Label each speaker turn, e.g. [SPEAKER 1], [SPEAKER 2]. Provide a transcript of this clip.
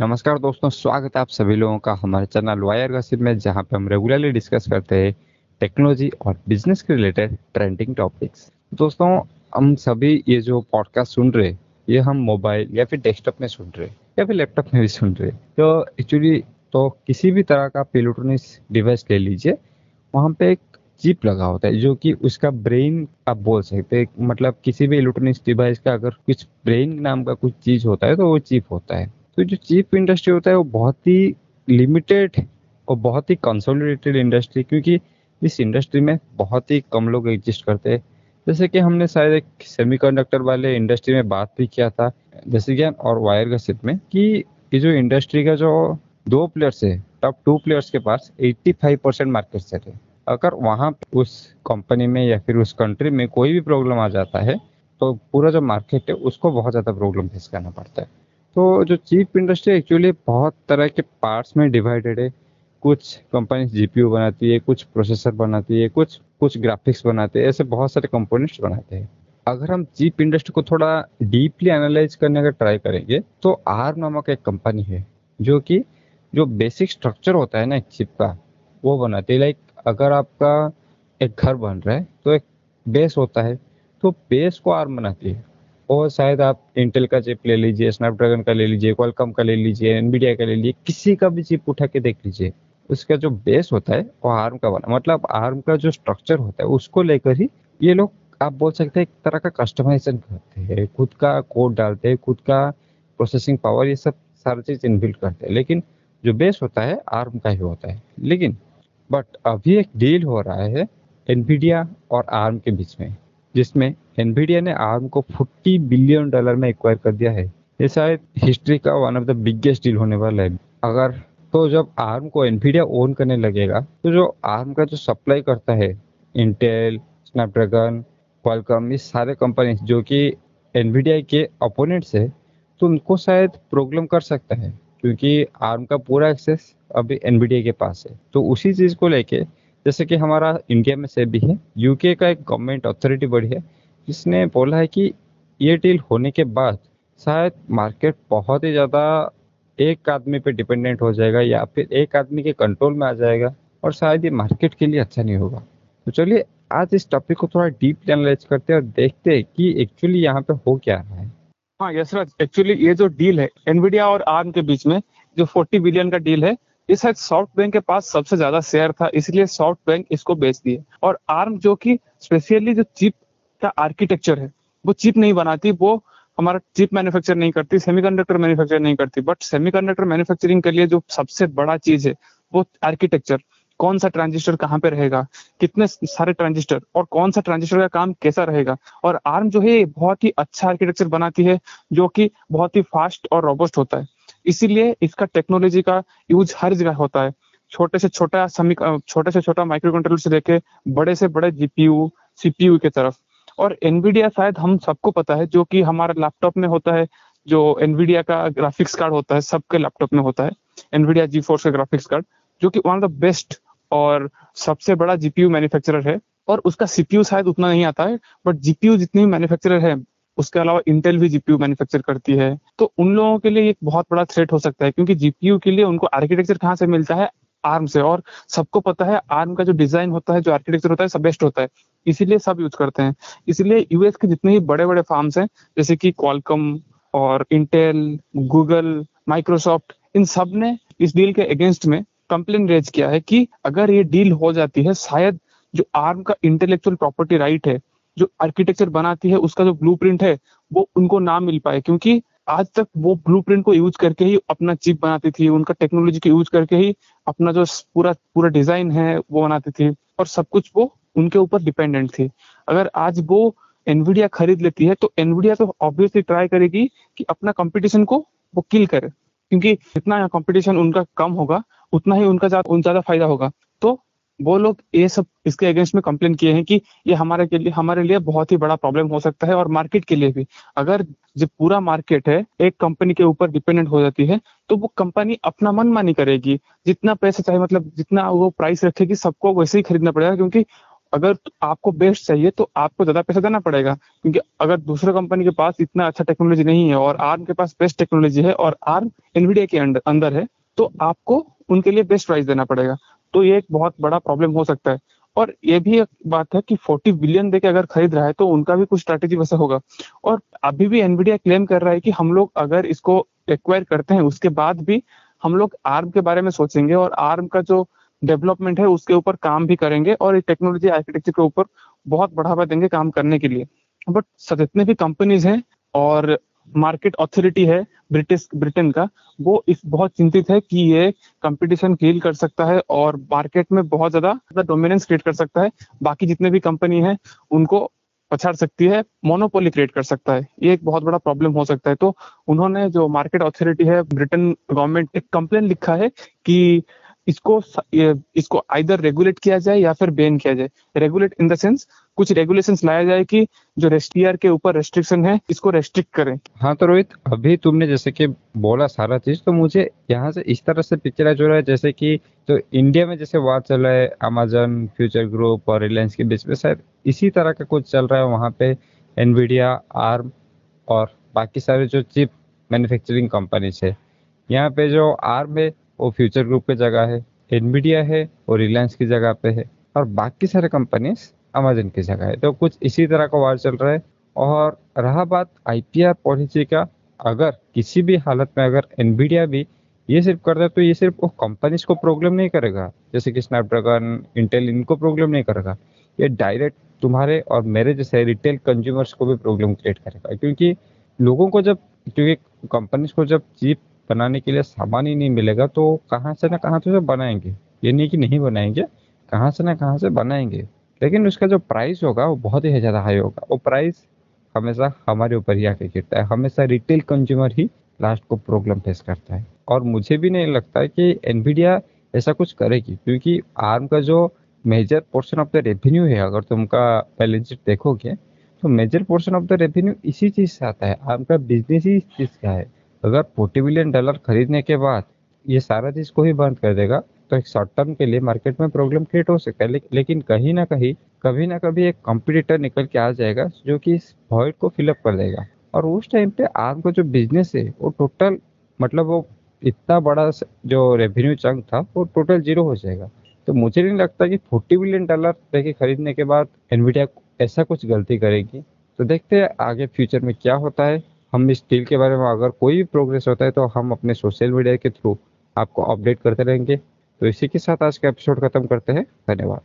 [SPEAKER 1] नमस्कार दोस्तों, स्वागत है आप सभी लोगों का हमारे चैनल वायर गसिप में, जहाँ पे हम रेगुलरली डिस्कस करते हैं टेक्नोलॉजी और बिज़नेस के रिलेटेड ट्रेंडिंग टॉपिक्स दोस्तों, हम सभी ये जो पॉडकास्ट सुन रहे ये हम मोबाइल या फिर डेस्कटॉप में सुन रहे या फिर लैपटॉप में भी सुन रहे तो एक्चुअली तो किसी भी तरह का इलेक्ट्रॉनिक्स डिवाइस ले लीजिए, वहाँ पे एक चिप लगा होता है, जो कि उसका ब्रेन आप बोल सकते हैं मतलब किसी भी इलेक्ट्रॉनिक्स डिवाइस का अगर कुछ ब्रेन नाम का कुछ चीज़ होता है तो वो चिप होता है। तो जो चिप इंडस्ट्री होता है, वो बहुत ही लिमिटेड और बहुत ही कंसोलिडेटेड इंडस्ट्री क्योंकि इस इंडस्ट्री में बहुत ही कम लोग एग्जिस्ट करते हैं। जैसे कि हमने शायद एक सेमीकंडक्टर वाले इंडस्ट्री में बात भी किया था, जैसे कि और वायर का गसिप में, कि ये जो इंडस्ट्री का जो दो प्लेयर्स है टॉप टू प्लेयर्स के पास 85 परसेंट मार्केट शेयर है। अगर वहाँ उस कंपनी में या फिर उस कंट्री में कोई भी प्रॉब्लम आ जाता है तो पूरा जो मार्केट है, उसको बहुत ज़्यादा प्रॉब्लम फेस करना पड़ता है। तो जो चिप इंडस्ट्री एक्चुअली बहुत तरह के पार्ट्स में डिवाइडेड है। कुछ कंपनी जीपीयू बनाती है, कुछ प्रोसेसर बनाती है, कुछ कुछ ग्राफिक्स बनाते हैं, ऐसे बहुत सारे कंपोनेंट्स बनाते हैं। अगर हम चिप इंडस्ट्री को थोड़ा डीपली एनालाइज करने का ट्राई करेंगे तो आर नामक एक कंपनी है, जो कि, जो बेसिक स्ट्रक्चर होता है ना एक चिप का, वो बनाती है। लाइक अगर आपका एक घर बन रहा है तो एक बेस होता है तो बेस को आर्म बनाती है। और शायद आप इंटेल का चिप ले लीजिए स्नैपड्रैगन का ले लीजिए क्वालकॉम का ले लीजिए एनबीडिया का ले लीजिए, किसी का भी चिप उठा के देख लीजिए, उसका जो बेस होता है वो आर्म का बना मतलब आर्म का जो स्ट्रक्चर होता है उसको लेकर ही ये लोग, आप बोल सकते हैं, एक तरह का कस्टमाइजेशन करते हैं, खुद का कोड डालते हैं, खुद का प्रोसेसिंग पावर ये सब सारी चीज़ इनबिल्ट करते हैं, लेकिन जो बेस होता है आर्म का ही होता है। लेकिन बट अभी एक डील हो रहा है एनवीडिया और आर्म के बीच में, जिसमें एनवीडिया ने आर्म को 40 बिलियन डॉलर में एक्वायर कर दिया है। ये शायद हिस्ट्री का one of the biggest deal होने वाला है। अगर तो जब आर्म को एनवीडिया ओन करने लगेगा तो जो आर्म का जो सप्लाई करता है इंटेल स्नैपड्रैगन क्वालकॉम ये सारे कंपनी जो कि एनवीडिया के अपोनेंट्स है तो उनको शायद प्रॉब्लम कर सकता है, क्योंकि आर्म का पूरा एक्सेस अभी एनवीडिया के पास है। तो उसी चीज़ को लेके, जैसे कि हमारा इंडिया में से भी है यूके का एक गवर्नमेंट अथॉरिटी बड़ी है जिसने बोला है कि ये डील होने के बाद शायद मार्केट बहुत ही ज़्यादा एक आदमी पे डिपेंडेंट हो जाएगा या फिर एक आदमी के कंट्रोल में आ जाएगा और शायद ये मार्केट के लिए अच्छा नहीं होगा। तो चलिए, आज इस टॉपिक को थोड़ा डीप एनालाइज करते हैं और देखते हैं कि एक्चुअली यहाँ पे हो क्या रहा है।
[SPEAKER 2] हाँ यस एक्चुअली ये जो डील है एनवीडिया और आर्म के बीच में जो 40 बिलियन का डील है, ये शायद सॉफ्ट बैंक के पास सबसे ज़्यादा शेयर था, इसलिए सॉफ्ट बैंक इसको बेच दिए। और आर्म जो कि स्पेशली जो चिप का आर्किटेक्चर है? वो चिप नहीं बनाती, वो हमारा चिप मैन्युफैक्चर नहीं करती सेमीकंडक्टर मैन्युफैक्चर नहीं करती. बट सेमीकंडक्टर मैन्युफैक्चरिंग के लिए जो सबसे बड़ा चीज़ है, वो आर्किटेक्चर कौन सा ट्रांजिस्टर कहाँ पे रहेगा? कितने सारे ट्रांजिस्टर और कौन सा ट्रांजिस्टर का काम कैसा रहेगा? और आर्म जो है बहुत ही अच्छा आर्किटेक्चर बनाती है, जो कि बहुत ही फास्ट और रोबस्ट होता है. इसीलिए इसका टेक्नोलॉजी का यूज़ हर जगह होता है. छोटे से छोटा छोटे से छोटा माइक्रो कंट्रोलर से लेके बड़े से बड़े जीपीयू सीपीयू की तरफ़. और एनवीडिया शायद हम सबको पता है, जो कि हमारे लैपटॉप में होता है, जो एनवीडिया का ग्राफिक्स कार्ड होता है, सबके लैपटॉप में होता है एनवीडिया जी फोर्स का ग्राफिक्स कार्ड जो कि वन ऑफ़ द बेस्ट और सबसे बड़ा जीपीयू मैन्युफैक्चरर है। और उसका सीपीयू शायद उतना नहीं आता है बट जीपीयू जितनी मैन्युफैक्चरर है, उसके अलावा इंटेल भी जीपीयू मैन्युफैक्चर करती है। तो उन लोगों के लिए एक बहुत बड़ा थ्रेट हो सकता है, क्योंकि जीपीयू के लिए उनको आर्किटेक्चर कहाँ से मिलता है? आर्म से और सबको पता है आर्म का जो डिज़ाइन होता है, जो आर्किटेक्चर होता है, सब बेस्ट होता है। इसीलिए सब यूज़ करते हैं। इसीलिए यूएस के जितने भी बड़े बड़े फार्म्स हैं, जैसे कि क्वालकम और इंटेल गूगल माइक्रोसॉफ्ट इन सबने इस डील के अगेंस्ट में कंप्लेन रेज किया है कि अगर ये डील हो जाती है, शायद जो आर्म का इंटेलेक्चुअल प्रॉपर्टी राइट है, जो आर्किटेक्चर बनाती है, उसका जो ब्लूप्रिंट है, वो उनको ना मिल पाए। क्योंकि आज तक वो ब्लूप्रिंट को यूज़ करके ही अपना चिप बनाती थी, उनका टेक्नोलॉजी को यूज़ करके ही अपना जो पूरा पूरा डिज़ाइन है, वो बनाती थी और सब कुछ वो उनके ऊपर डिपेंडेंट थी। अगर आज वो एनवीडिया खरीद लेती है तो एनवीडिया तो ऑब्वियसली ट्राई करेगी कि अपना कंपटीशन को वो किल करे। क्योंकि जितना कंपटीशन उनका कम होगा, उतना ही उनका ज़्यादा फ़ायदा होगा। तो वो लोग ये सब इसके अगेंस्ट में कंप्लेन किए हैं कि ये हमारे के लिए, हमारे लिए बहुत ही बड़ा प्रॉब्लम हो सकता है और मार्केट के लिए भी। अगर जो पूरा मार्केट है, एक कंपनी के ऊपर डिपेंडेंट हो जाती है तो वो कंपनी अपना मन मानी करेगी। जितना पैसा चाहे मतलब जितना वो प्राइस रखेगी, सबको वैसे ही खरीदना पड़ेगा, क्योंकि अगर आपको बेस्ट चाहिए तो आपको ज़्यादा पैसा देना पड़ेगा। क्योंकि अगर दूसरे कंपनी के पास इतना अच्छा टेक्नोलॉजी नहीं है और आर्म के पास बेस्ट टेक्नोलॉजी है और आर्म एनवीडिया के अंदर है तो आपको उनके लिए बेस्ट प्राइस देना पड़ेगा। तो ये एक बहुत बड़ा प्रॉब्लम हो सकता है। और ये भी एक बात है कि 40 बिलियन देके अगर खरीद रहा है तो उनका भी कुछ स्ट्रैटेजी वैसा होगा। और अभी भी एनवीडिया क्लेम कर रहा है कि हम लोग अगर इसको एक्वायर करते हैं, उसके बाद भी हम लोग आर्म के बारे में सोचेंगे और आर्म का जो डेवलपमेंट है, उसके ऊपर काम भी करेंगे और टेक्नोलॉजी आर्किटेक्चर के ऊपर बहुत बढ़ावा देंगे काम करने के लिए। बट जितने भी कंपनीज़ हैं और मार्केट अथॉरिटी है ब्रिटिश ब्रिटेन का, वो इस बहुत चिंतित है कि ये कंपटीशन किल कर सकता है और मार्केट में बहुत ज़्यादा डोमिनेंस क्रिएट कर सकता है। बाकी जितने भी कंपनी है, उनको पछाड़ सकती है मोनोपोली क्रिएट कर सकता है। ये एक बहुत बड़ा प्रॉब्लम हो सकता है। तो उन्होंने जो मार्केट अथॉरिटी है ब्रिटेन गवर्नमेंट एक कंप्लेन लिखा है कि इसको इसको आइदर रेगुलेट किया जाए या फिर बैन किया जाए। रेगुलेट इन द सेंस कुछ रेगुलेशन लाया जाए कि जो रेस्टियर के ऊपर रेस्ट्रिक्शन है, इसको रेस्ट्रिक्ट करें।
[SPEAKER 1] हाँ तो रोहित, अभी तुमने जैसे कि बोला सारा चीज़ तो मुझे यहाँ से इस तरह से पिक्चराइज हो रहा है, जैसे कि तो इंडिया में जैसे बात चल रहा है अमेजन फ्यूचर ग्रुप और रिलायंस के बीच में, शायद इसी तरह का कुछ चल रहा है वहाँ पे एनवीडिया आर्म और बाकी सारे जो चिप मैन्युफैक्चरिंग कंपनीज़ है। यहाँ पे जो आर्म है वो फ्यूचर ग्रुप की जगह है एनवीडिया है वो रिलायंस की जगह पे है और बाकी सारे कंपनीज़ अमेजन की जगह है। तो कुछ इसी तरह का वार चल रहा है और रहा बात आईपीआर पॉलिसी का, अगर किसी भी हालत में अगर एनवीडिया भी ये सिर्फ़ करता है तो ये सिर्फ़ कंपनीज़ को प्रॉब्लम नहीं करेगा। जैसे कि स्नैपड्रैगन इंटेल इनको प्रॉब्लम नहीं करेगा। ये डायरेक्ट तुम्हारे और मेरे जैसे रिटेल कंज्यूमर्स को भी प्रॉब्लम क्रिएट करेगा। क्योंकि लोगों को जब, क्योंकि कंपनीज़ को जब चीप बनाने के लिए सामान ही नहीं मिलेगा तो कहाँ से ना कहाँ से बनाएँगे? ये नहीं कि नहीं बनाएँगे, कहाँ से ना कहाँ से बनाएँगे? लेकिन उसका जो प्राइस होगा, वो बहुत ही ज़्यादा हाई होगा। वो प्राइस हमेशा हमारे ऊपर ही आके गिरता है। हमेशा रिटेल कंज्यूमर ही लास्ट को प्रॉब्लम फेस करता है। और मुझे भी नहीं लगता है कि एनवीडिया ऐसा कुछ करेगी, क्योंकि आर्म का जो major portion of the revenue है, अगर तुम का बैलेंस शीट देखोगे तो major portion of the revenue इसी चीज़ से आता है। आर्म का बिज़नेस ही इस चीज़ का है। अगर फोर्टी बिलियन डॉलर खरीदने के बाद ये सारा चीज़ को ही बंद कर देगा तो एक शॉर्ट टर्म के लिए मार्केट में प्रॉब्लम क्रिएट हो सकता है। लेकिन कहीं ना कहीं, कभी ना कभी एक कॉम्पिटिटर निकल के आ जाएगा, जो कि इस वॉइड को फिलअप कर देगा। और उस टाइम पे आर्म का जो बिज़नेस है, वो टोटल मतलब वो इतना बड़ा जो रेवेन्यू चंक था, वो टोटल ज़ीरो हो जाएगा। तो मुझे नहीं लगता कि फोर्टी बिलियन डॉलर देखिए खरीदने के बाद एनवीडिया ऐसा कुछ गलती करेगी। तो देखते हैं आगे फ्यूचर में क्या होता है। हम इस डील के बारे में अगर कोई भी प्रोग्रेस होता है तो हम अपने सोशल मीडिया के थ्रू आपको अपडेट करते रहेंगे। तो इसी के साथ आज का एपिसोड खत्म करते हैं। धन्यवाद।